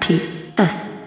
RTS.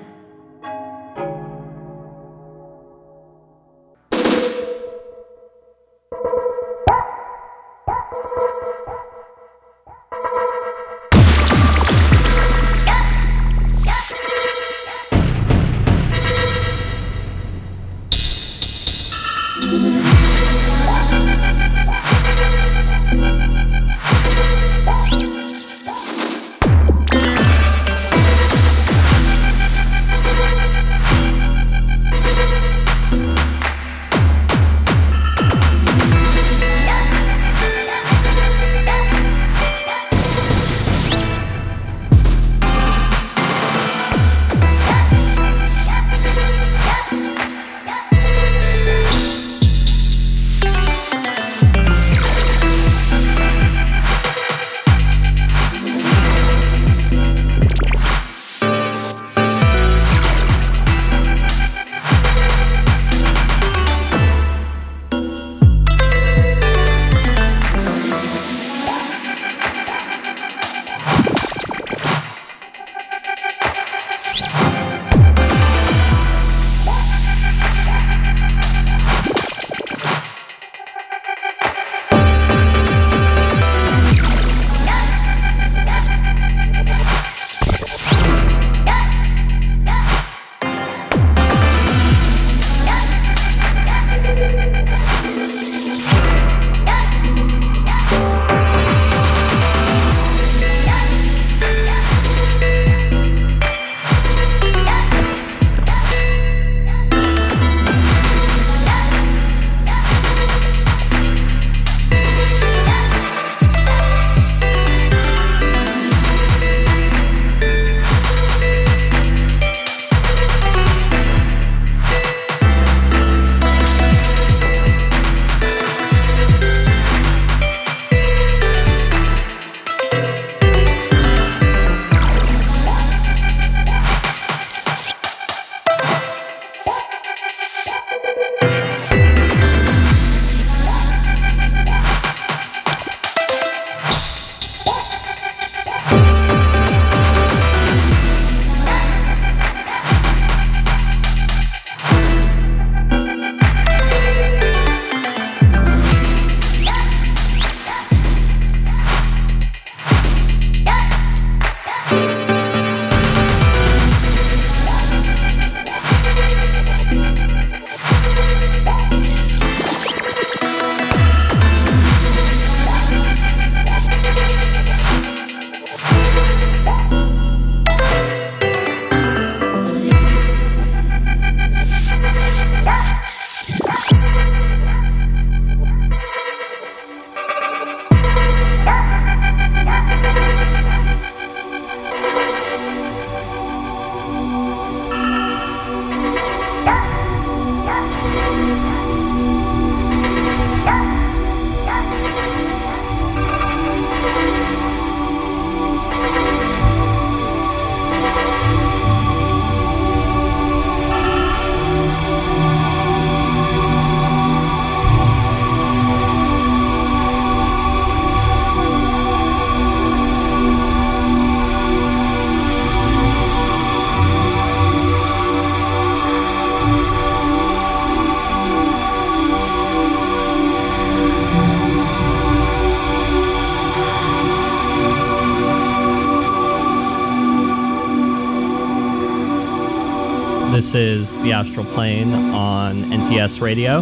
This is The Astral Plane on NTS Radio.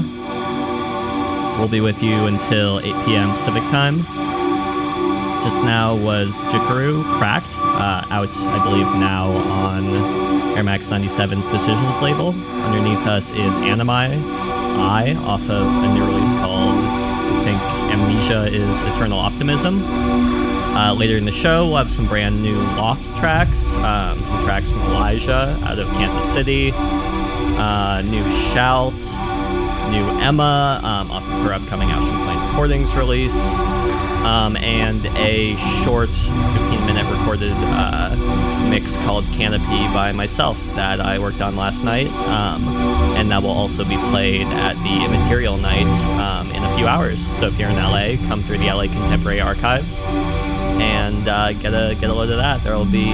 We'll be with you until 8 p.m. Pacific Time. Just now was Jikaru Cracked, uh, out, I believe, now on Air Max 97's Decisions label. Underneath us is Animi I off of a new release called, I think, Amnesia is Eternal Optimism. Uh, later in the show, we'll have some brand new Loft tracks, um, some tracks from Elijah out of Kansas City, uh, new SHALT, new E.M.M.A. um, off of her upcoming Astral Plane Recordings release, um, and a short 15 minute recorded uh, mix called Canopy by myself that I worked on last night. Um, and that will also be played at the Immaterial Night um, in a few hours. So if you're in LA, come through the LA Contemporary Archives and uh, get a get a load of that. There will be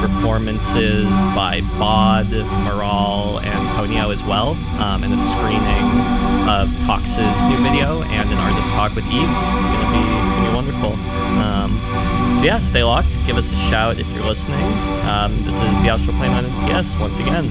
performances by Bod, Moral, and Ponyo as well, um, and a screening of Tox's new video and an artist talk with Eves. It's gonna be it's gonna be wonderful. Um, so yeah, stay locked. Give us a shout if you're listening. Um, this is the Astral Plane on NTS once again.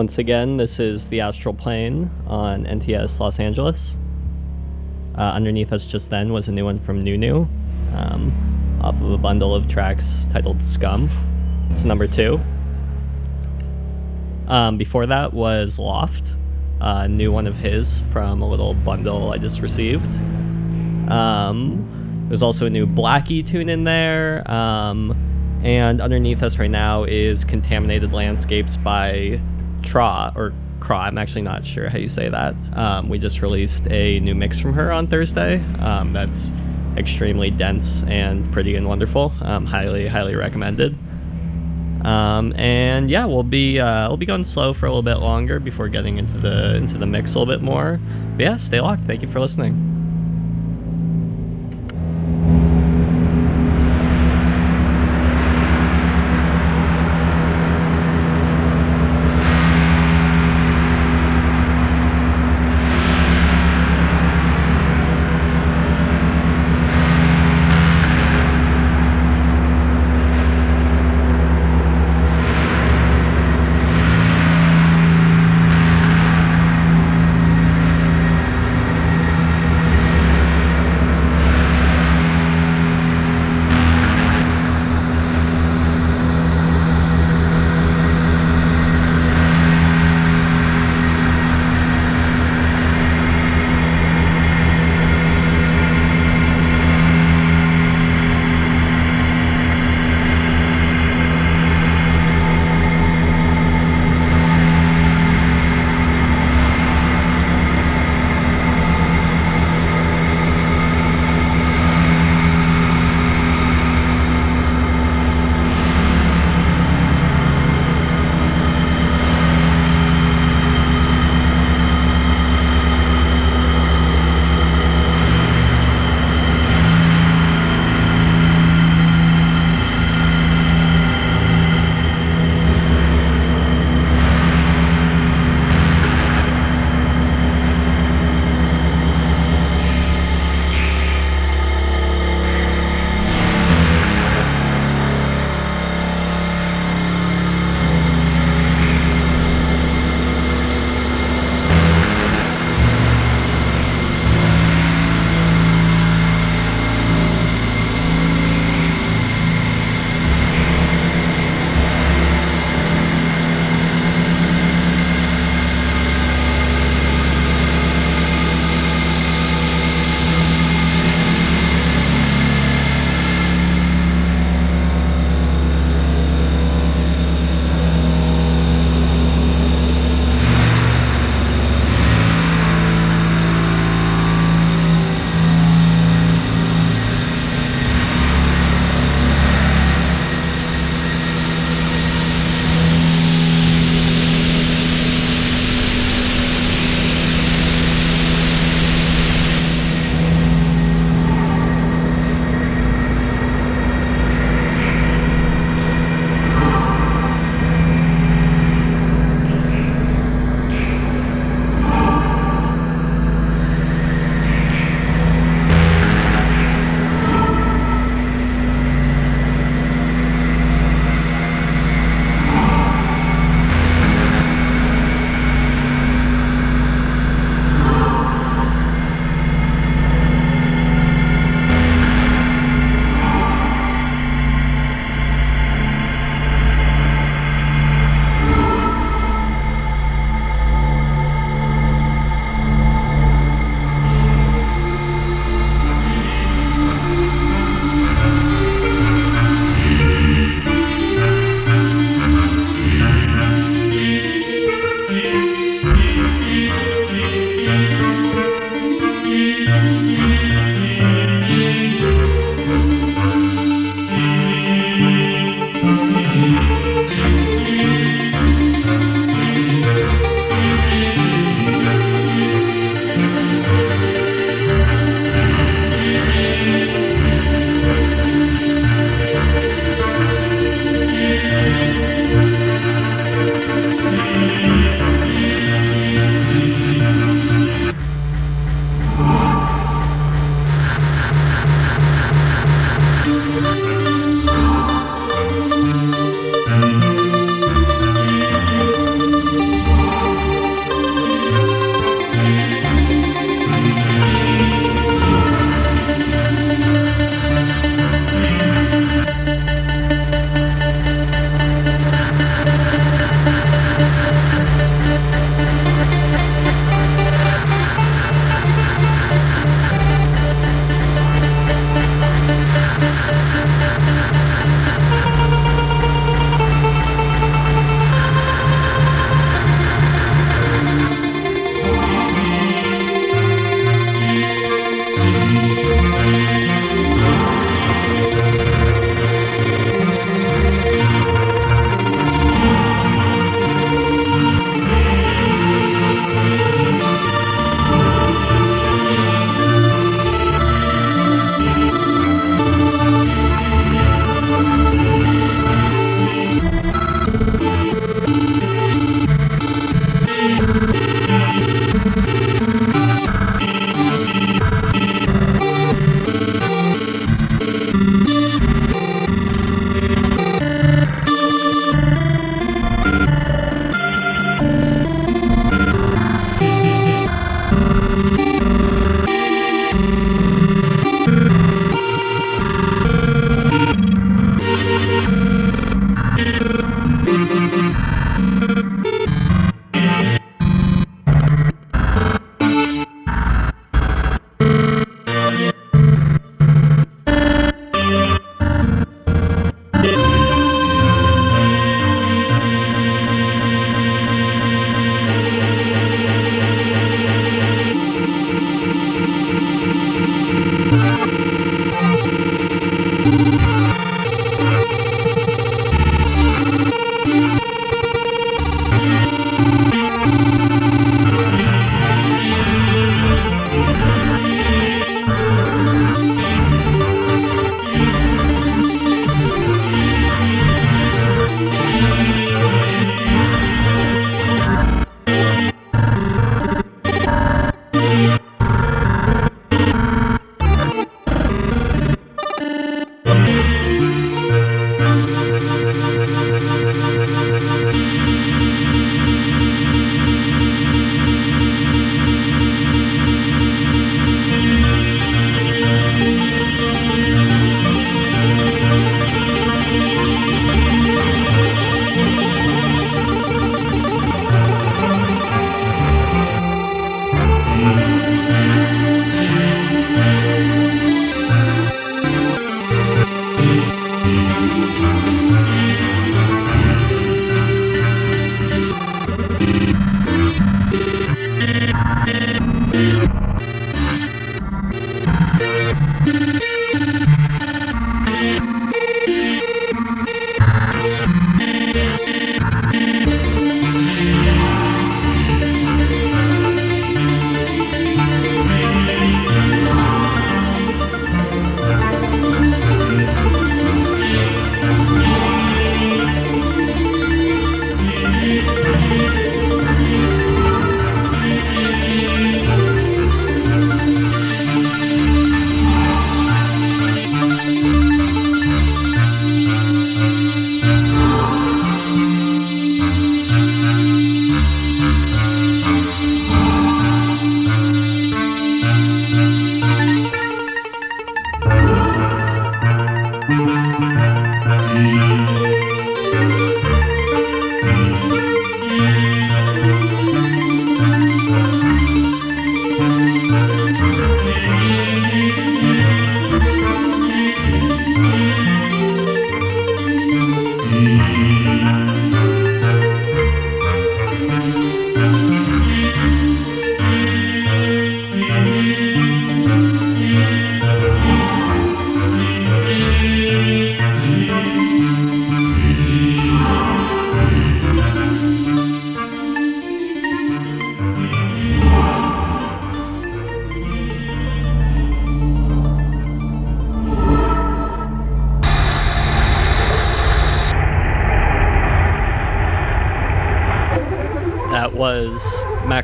Once again, this is the Astral Plane on NTS Los Angeles. Uh, underneath us just then was a new one from Nunu, um, off of a bundle of tracks titled Scum. It's number two. Um, before that was Loft, a new one of his from a little bundle I just received. Um, there's also a new Blackie tune in there. Um, and underneath us right now is Contaminated Landscapes by Tra, or Cra. I'm actually not sure how you say that. Um, we just released a new mix from her on Thursday. Um, that's extremely dense and pretty and wonderful. Um, highly, highly recommended. Um, and yeah, we'll be uh, we'll be going slow for a little bit longer before getting into the into the mix a little bit more. But yeah, stay locked. Thank you for listening.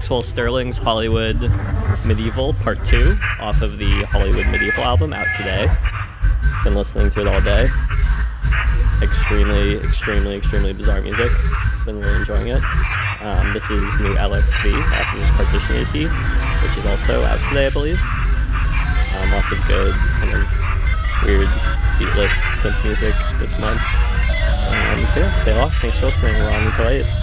Maxwell Sterling's Hollywood Medieval Part 2 off of the Hollywood Medieval album out today. Been listening to it all day. It's extremely, extremely, extremely bizarre music. Been really enjoying it. Um, this is new LXV off of his Partition EP, which is also out today, I believe. Um, lots of good, kind of weird beatless synth music this month. Um, so yeah, stay locked. Thanks for listening. We're on until 8.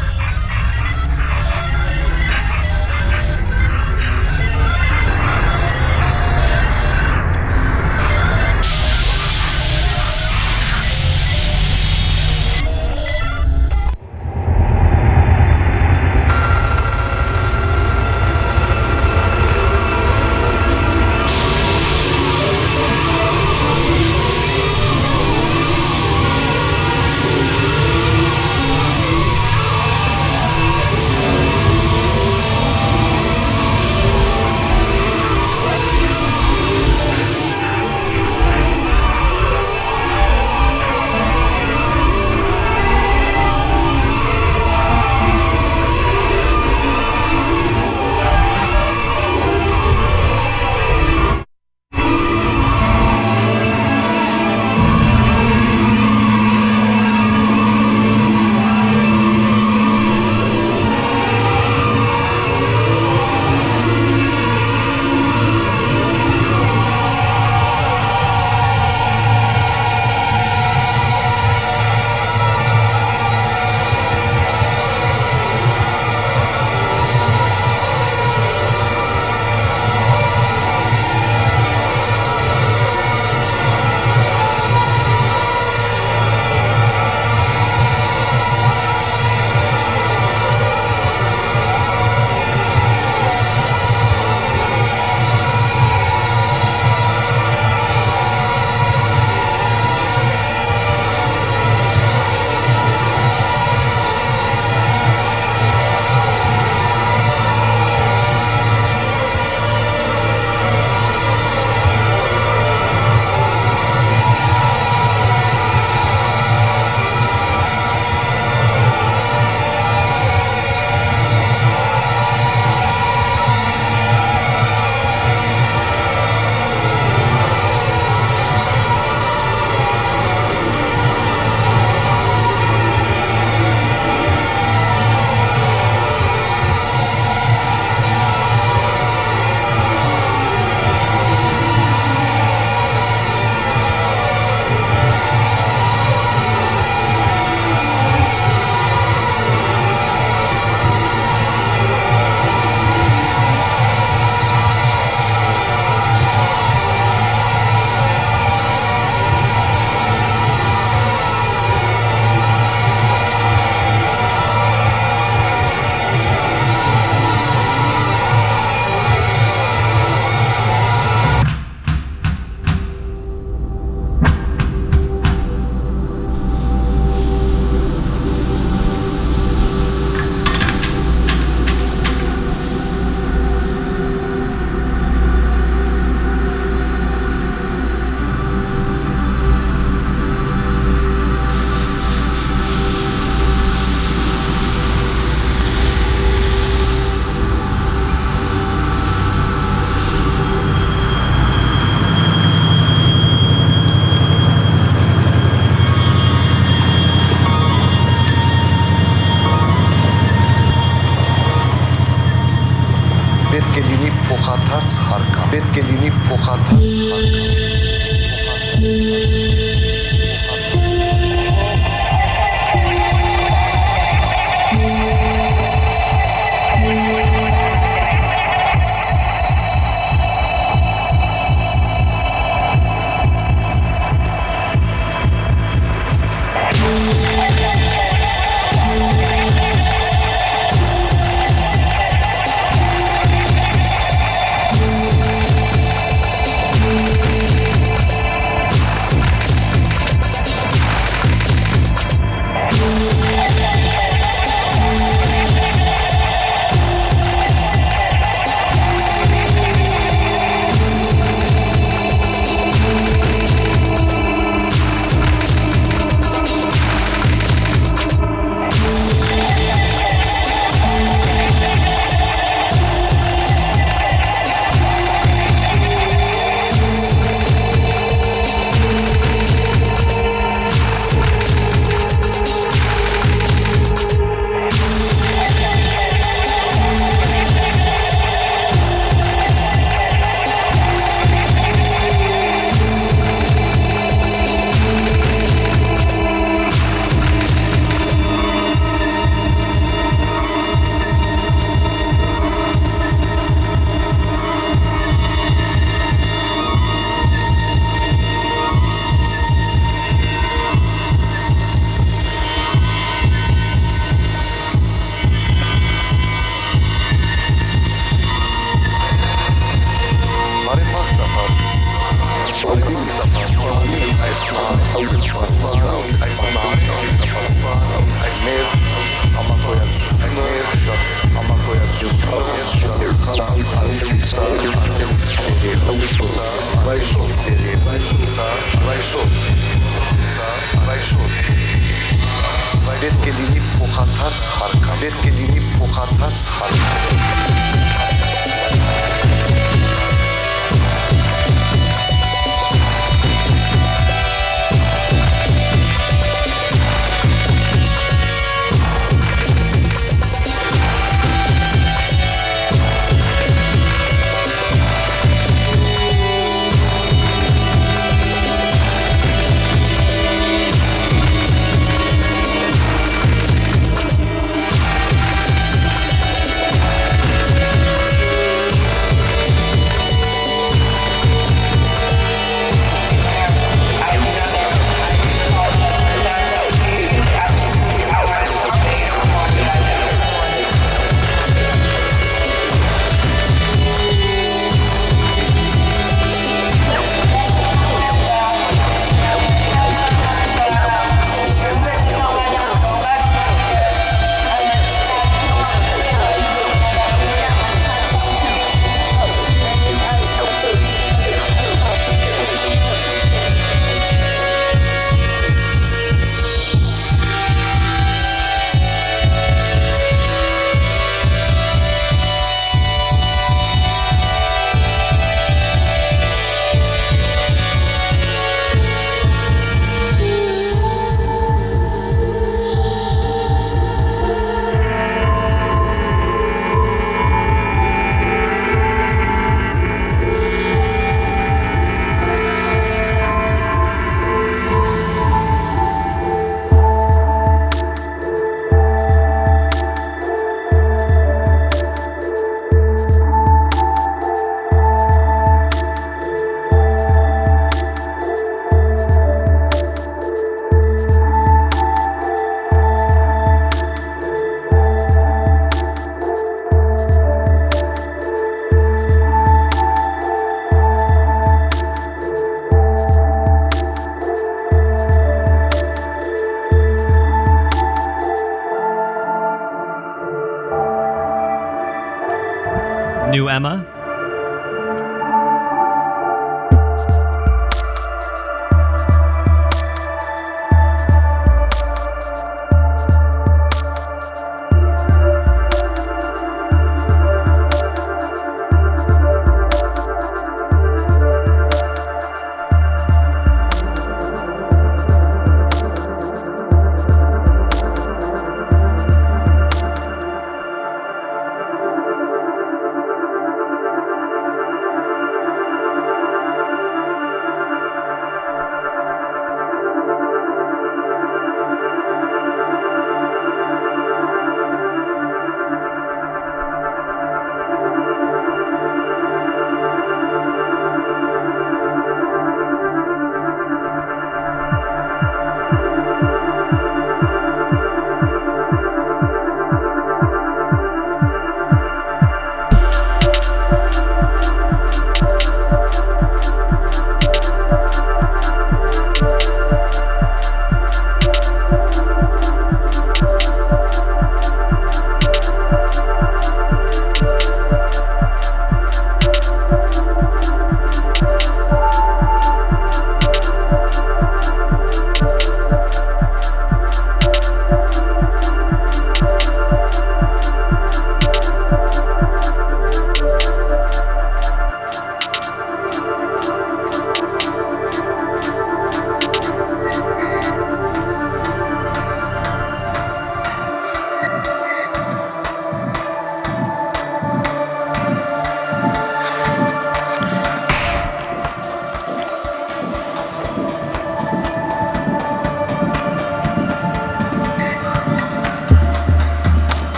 New E.M.M.A.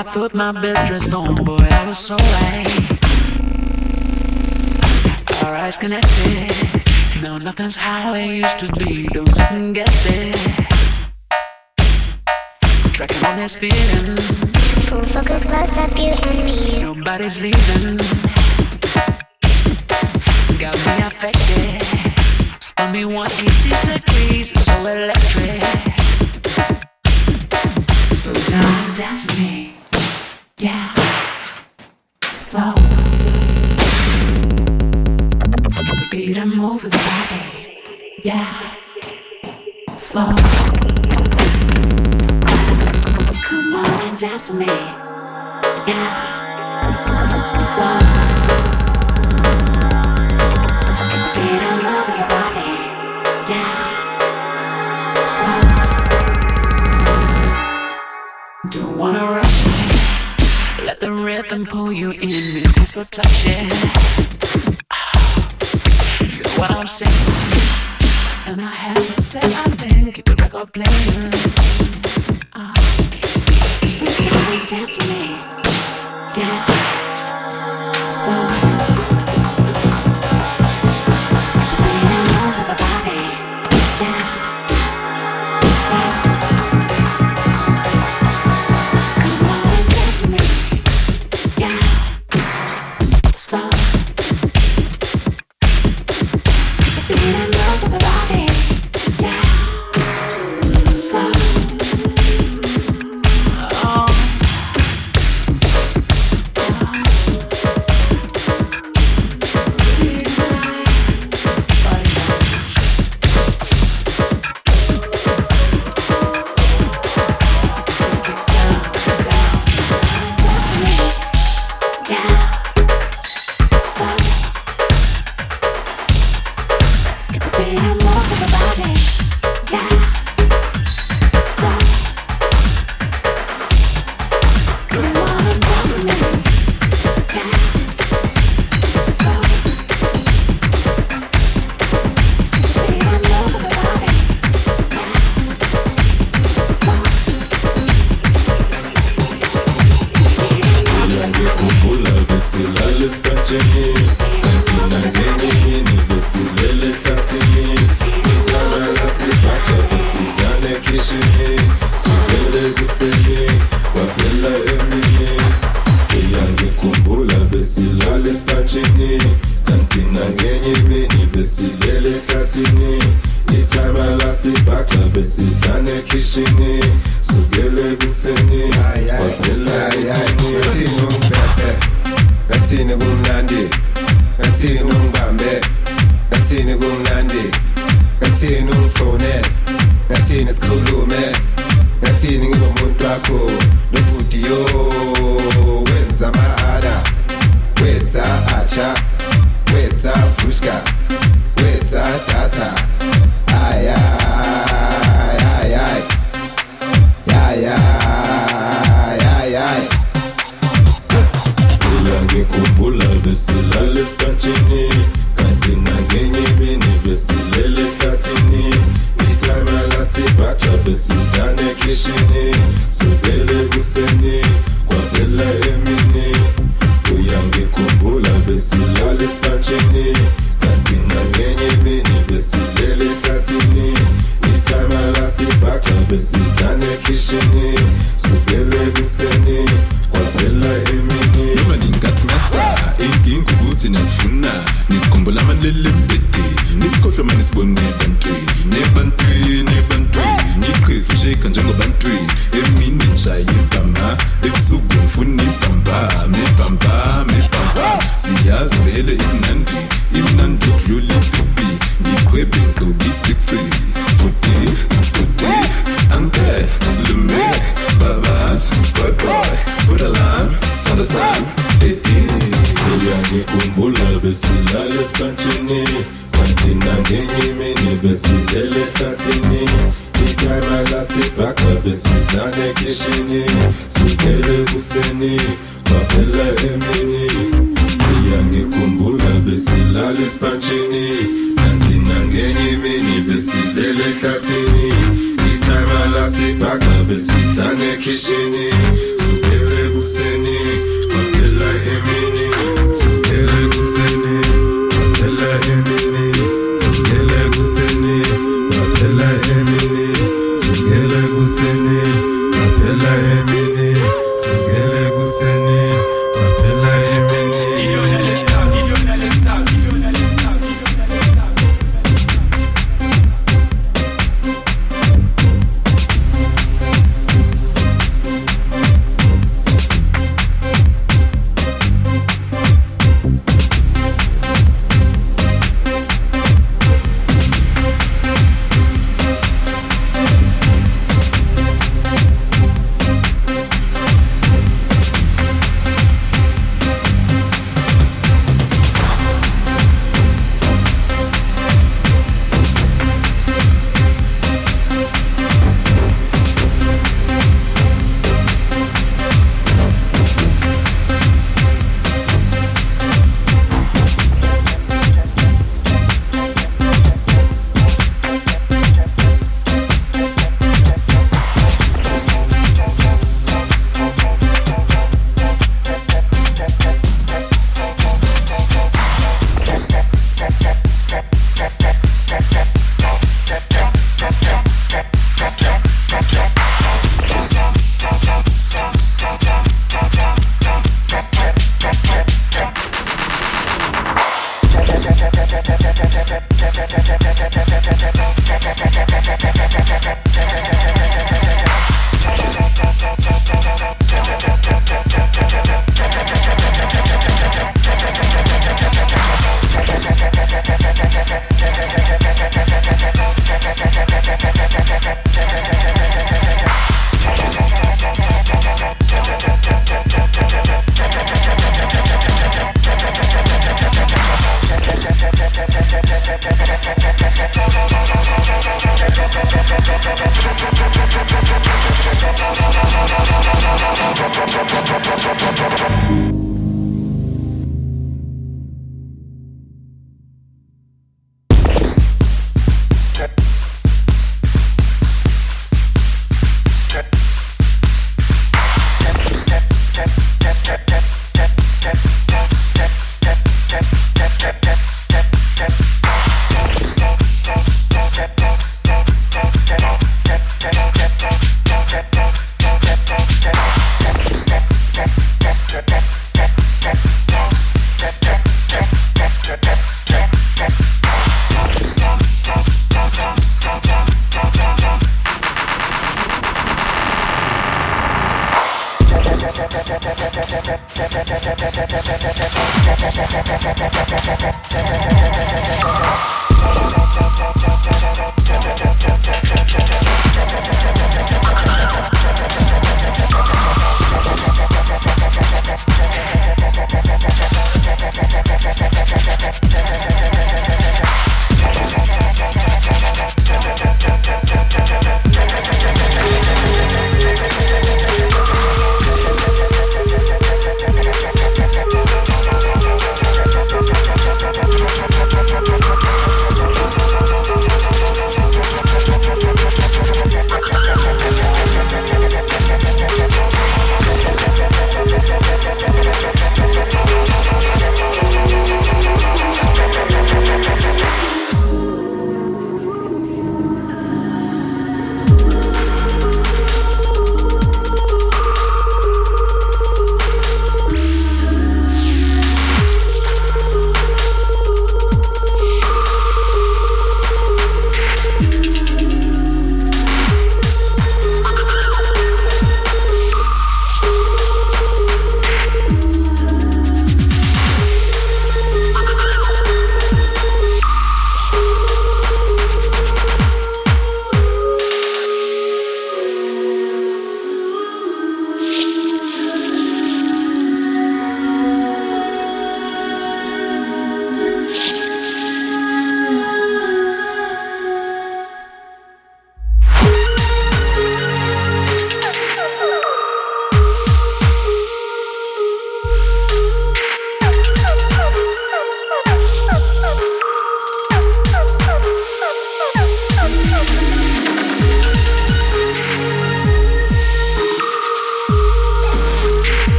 I put my bedress on, boy, I was so right. Our eyes connected. No, nothing's how it used to be. Don't second guess it. Tracking on this feeling. Focus close up, you and me. Nobody's leaving.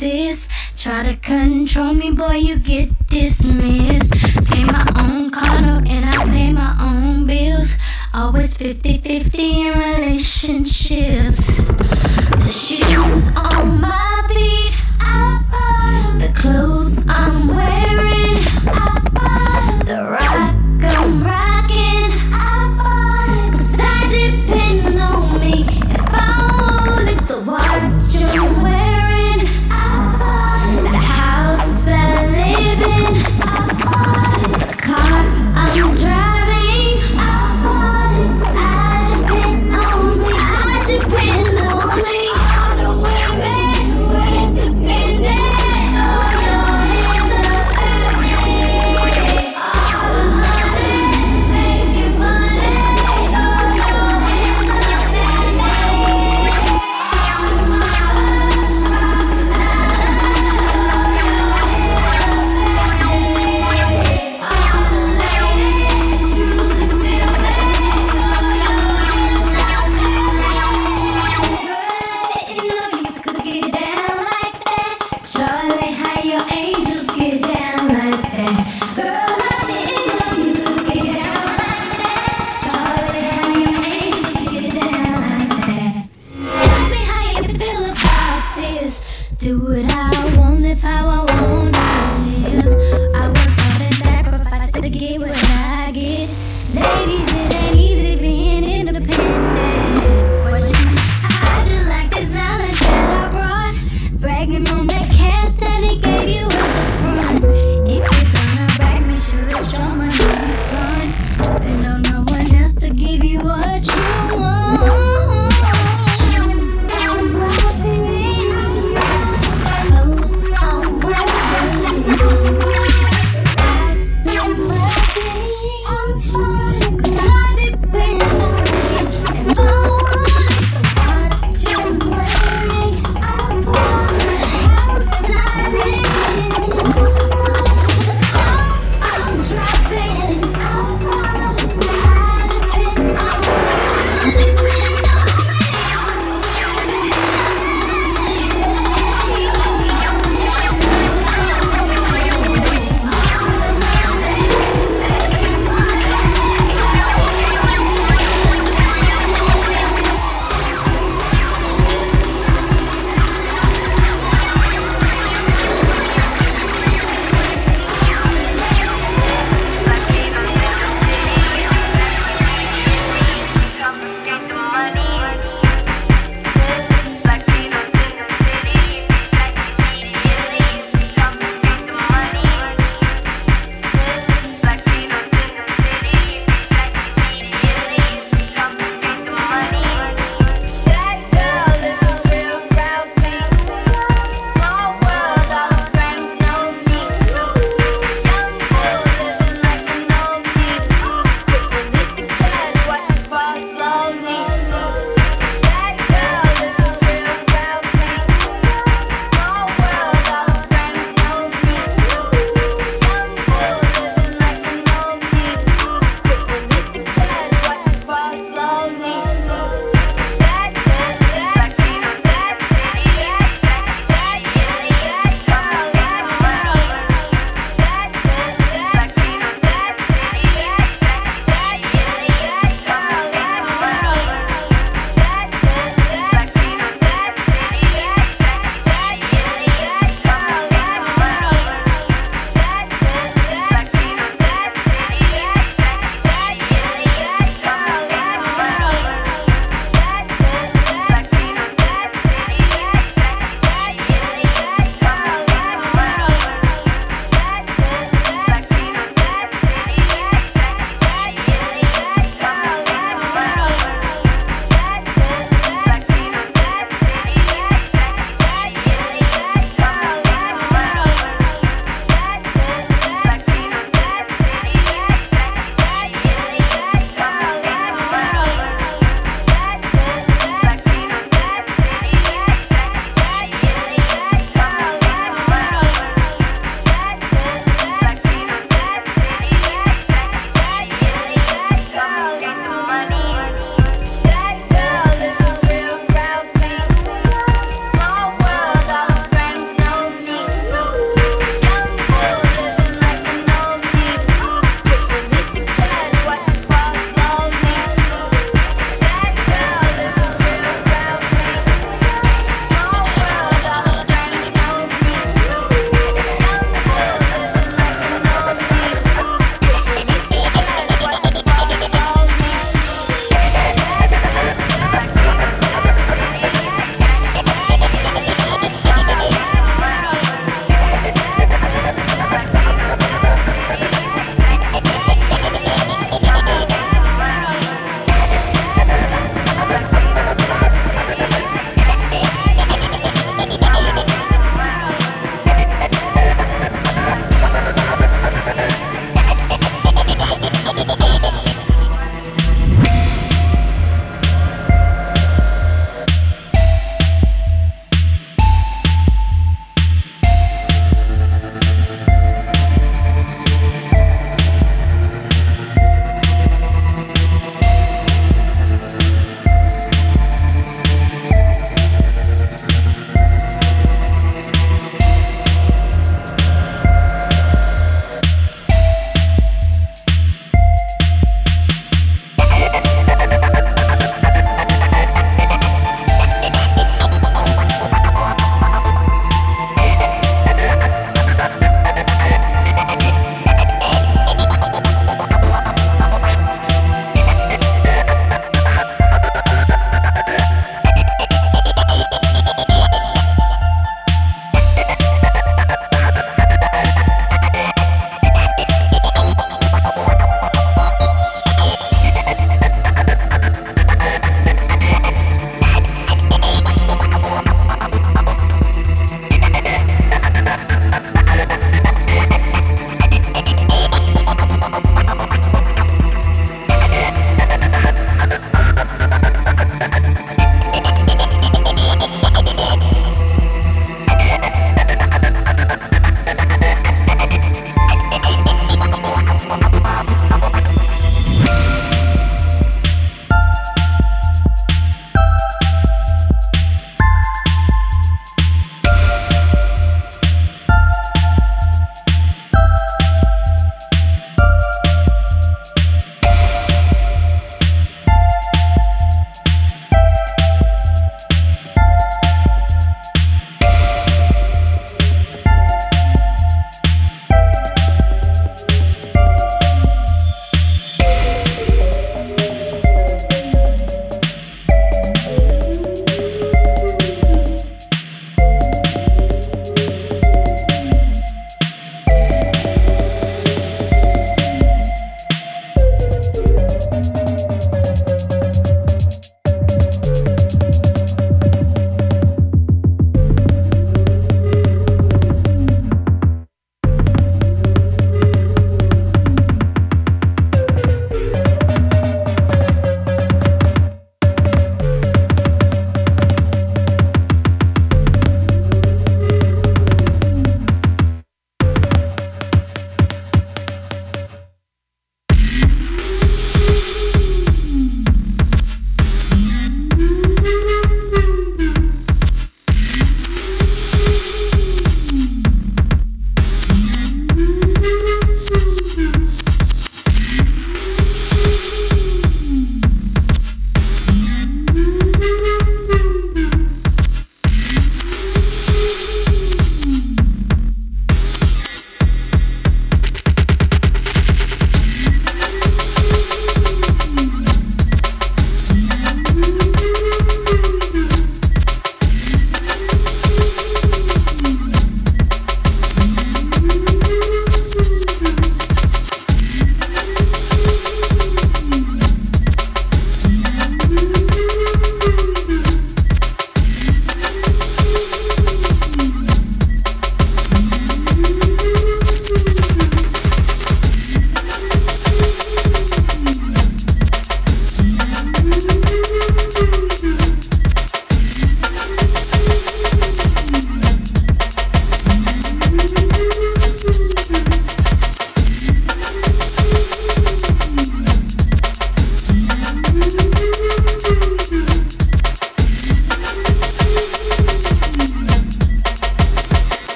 this. Try to control me, boy, you get dismissed. Pay my own condo and I pay my own bills. Always 50 50 in relationships. The shit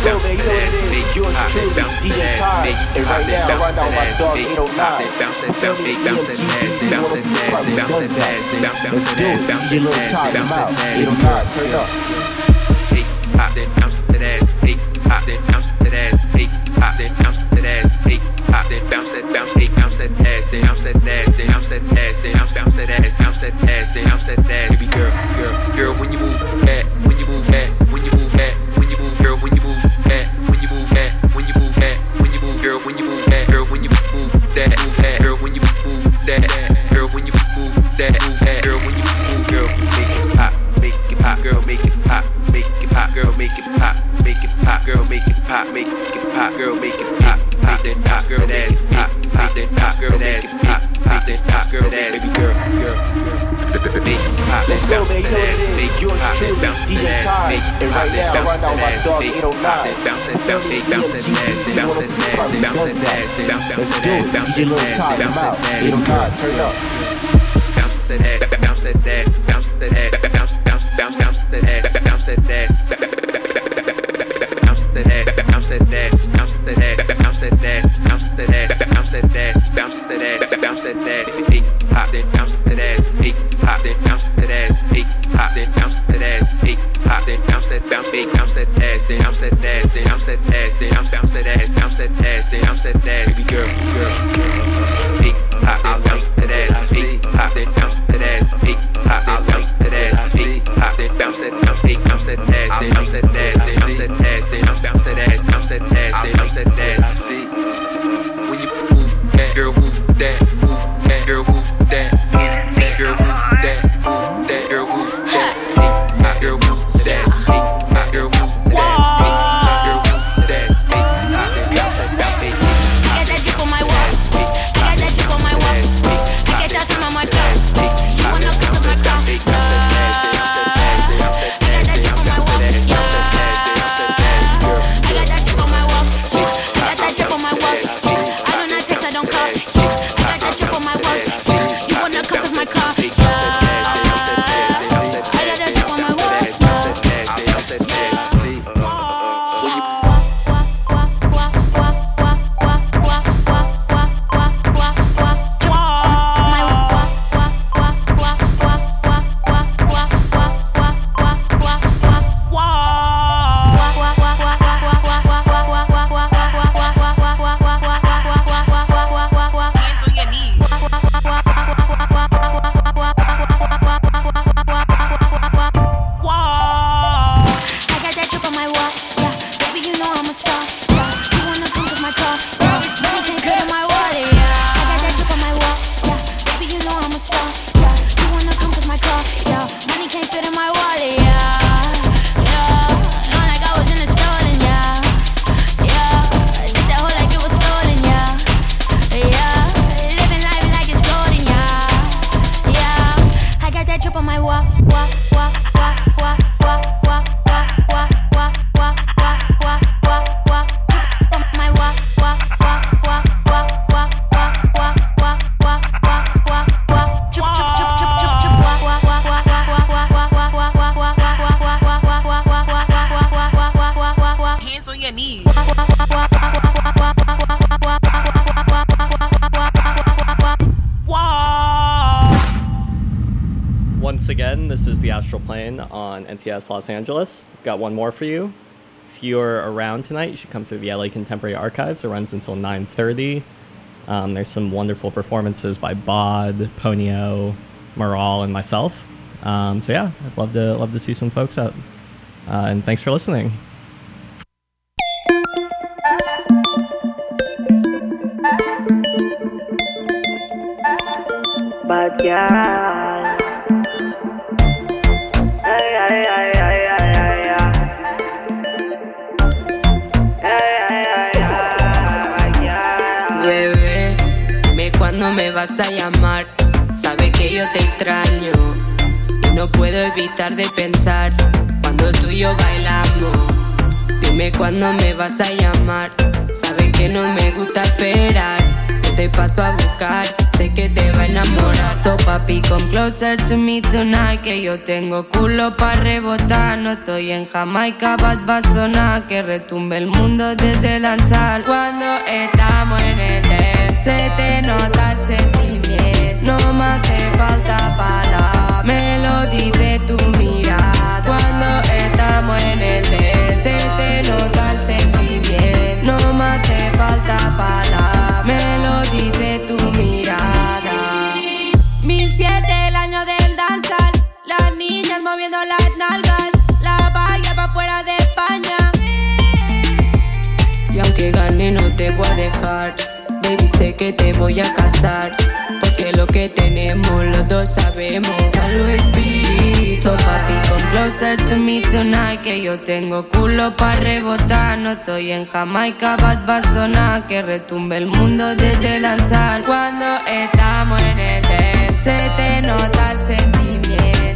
Go, man. You know what it is. Yours truly, DJ Ty. And right now, run down my dog 809. Feel me? EMG, probably does that. Let's do it. DJ Lil Ty, I'm out. 809, turn up. pop that bounce that ass, hey, pop that bounce that ass, hey, pop that bounce that ass, hey, pop that bounce that bounce, hey, bounce that ass, they bounce that ass, they bounce that ass, they bounce bounce that ass, bounce that ass, they bounce that ass, baby girl, girl, girl, when you move that, when you move that, make it pop, make it pop, girl, make it pop, make it pop, girl, make it pop, make it pop, girl, make it pop, pop that pop, girl, that pop, pop that pop, girl, that pop, pop that pop, girl, that baby girl, girl, girl. Let's go, man. You know what it is. Yours truly, DJ Ty. And right now, run down my dog 809. Feel me? EMG, probably does that. Let's do it. DJ Lil Ty, I'm out. 809, turn up. bounce that bounce that bounce that that ass, bounce that ass, bounce that ass, bounce that ass, bounce that ass, bounce that ass, bounce that ass, bounce that ass, bounce that bounce that ass, pop that, bounce that ass, hey, pop that, bounce that ass, hey, pop that, bounce that ass, hey, pop that, bounce that, bounce, bounce that ass, they bounce that ass, they bounce that ass, they bounce, bounce NTS Los Angeles. Got one more for you. If you're around tonight, you should come through the LA Contemporary Archives. It runs until 9:30. Um, there's some wonderful performances by Bod, Ponyo, Moral, and myself. Um, so yeah, I'd love to love to see some folks out. Uh, and thanks for listening. Girl. Vas a llamar. Sabe que yo te extraño y no puedo evitar de pensar cuando tú y yo bailamos. Dime cuándo me vas a llamar. Sabe que no me gusta esperar. Yo te paso a buscar. Que te va a enamorar. So papi, come closer to me tonight. Que yo tengo culo pa' rebotar. No estoy en Jamaica, bad va a sonar. Que retumbe el mundo desde danzar. Cuando estamos en el dance, se te nota el sentimiento. No me hace falta palabras, me lo dice tu mirada. Cuando estamos en el dance, se te nota el sentimiento. No me hace falta palabras, moviendo las nalgas, la valla pa' fuera de España. Y aunque gane no te voy a dejar. Baby sé que te voy a casar Porque lo que tenemos los dos sabemos. Be So papi come closer to me tonight Que yo tengo culo pa' rebotar. No estoy en Jamaica, bad va a sonar Que retumbe el mundo desde lanzar Cuando estamos en el dance Se te nota el sentimiento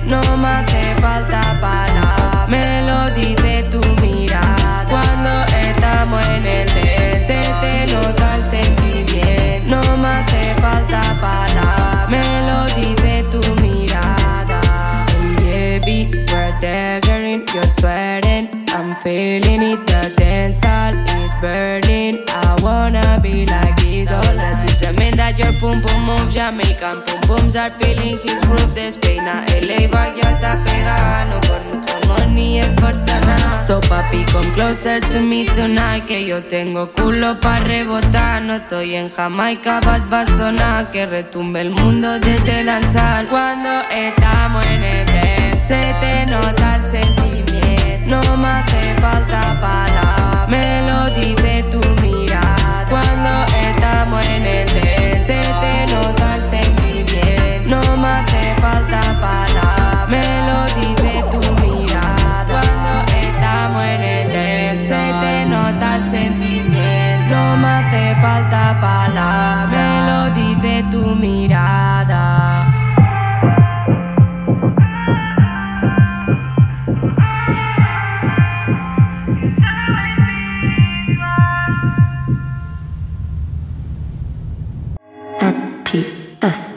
No me hace falta palabras Me lo dice tu mirada. Cuando estamos en el D Se te nota el sentimiento. No me hace falta palabras Me lo dice tu mirada. Baby, we're daggering You're sweating I'm feeling it The dance It's burning. I wanna be like this All that is tremenda Your pum pum moves Jamaican pum pums are feeling. His groove Despeina LA va ya está pegada No por mucho money es nada So papi come closer to me tonight Que yo tengo culo pa' rebotar. No estoy en Jamaica bad va a sonar Que retumbe el mundo desde danzar Cuando estamos en el dance Se te nota el sentimiento No me hace falta palabras Me lo dice tu mirada. Cuando estamos en el dance Se te nota el sentimiento. No me hace falta palabras Me lo dice tu mirada. Cuando estamos en el dance Se te nota el sentimiento. No me hace falta palabras Me lo dice tu mirada NTS